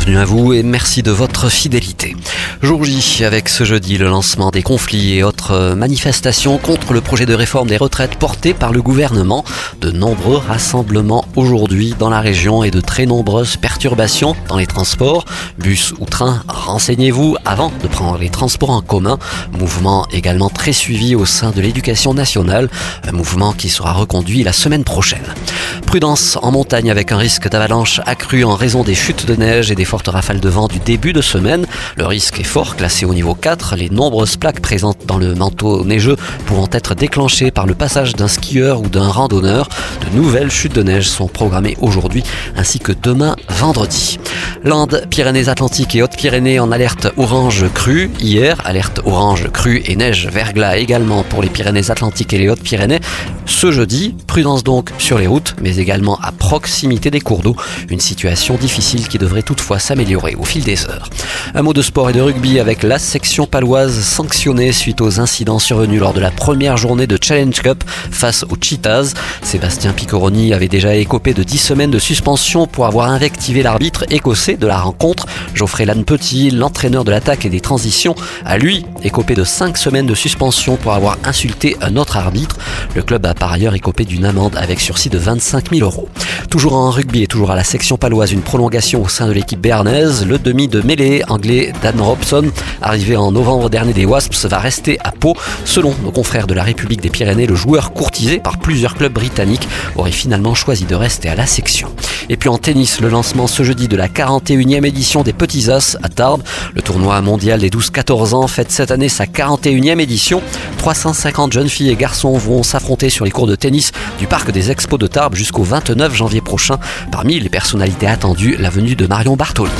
Bienvenue à vous et merci de votre fidélité. Jour J avec ce jeudi le lancement des conflits et autres manifestations contre le projet de réforme des retraites porté par le gouvernement. De nombreux rassemblements aujourd'hui dans la région et de très nombreuses perturbations dans les transports, bus ou trains. Renseignez-vous avant de prendre les transports en commun. Mouvement également très suivi au sein de l'éducation nationale, un mouvement qui sera reconduit la semaine prochaine. Prudence en montagne avec un risque d'avalanche accru en raison des chutes de neige et des fortes rafales de vent du début de semaine. Le risque est fort, classé au niveau 4. Les nombreuses plaques présentes dans le manteau neigeux pouvant être déclenchées par le passage d'un skieur ou d'un randonneur. De nouvelles chutes de neige sont programmées aujourd'hui ainsi que demain vendredi. Landes, Pyrénées-Atlantiques et Hautes-Pyrénées en alerte orange crue. Hier, alerte orange crue et neige verglas également pour les Pyrénées-Atlantiques et les Hautes-Pyrénées. Ce jeudi, prudence donc sur les routes, mais également à proximité des cours d'eau. Une situation difficile qui devrait toutefois s'améliorer au fil des heures. Un mot de sport et de rugby avec la section paloise sanctionnée suite aux incidents survenus lors de la première journée de Challenge Cup face aux Cheetahs. Sébastien Piccoroni avait déjà écopé de 10 semaines de suspension pour avoir invectivé l'arbitre écossais de la rencontre. Geoffrey Lanne-Petit, l'entraîneur de l'attaque et des transitions, a lui écopé de 5 semaines de suspension pour avoir insulté un autre arbitre. Le club a par ailleurs écopé d'une amende avec sursis de 25 000 euros. Toujours en rugby et toujours à la section paloise, une prolongation au sein de l'équipe béarnaise. Le demi de mêlée anglais Dan Robson, arrivé en novembre dernier des Wasps, va rester à Pau. Selon nos confrères de la République des Pyrénées, le joueur courtisé par plusieurs clubs britanniques aurait finalement choisi de rester à la section. Et puis en tennis, le lancement ce jeudi de la 41e édition des Petits As à Tarbes. Le tournoi mondial des 12-14 ans fête cette année sa 41e édition. 350 jeunes filles et garçons vont s'affronter sur cours de tennis du parc des Expos de Tarbes jusqu'au 29 janvier prochain. Parmi les personnalités attendues, la venue de Marion Bartoli.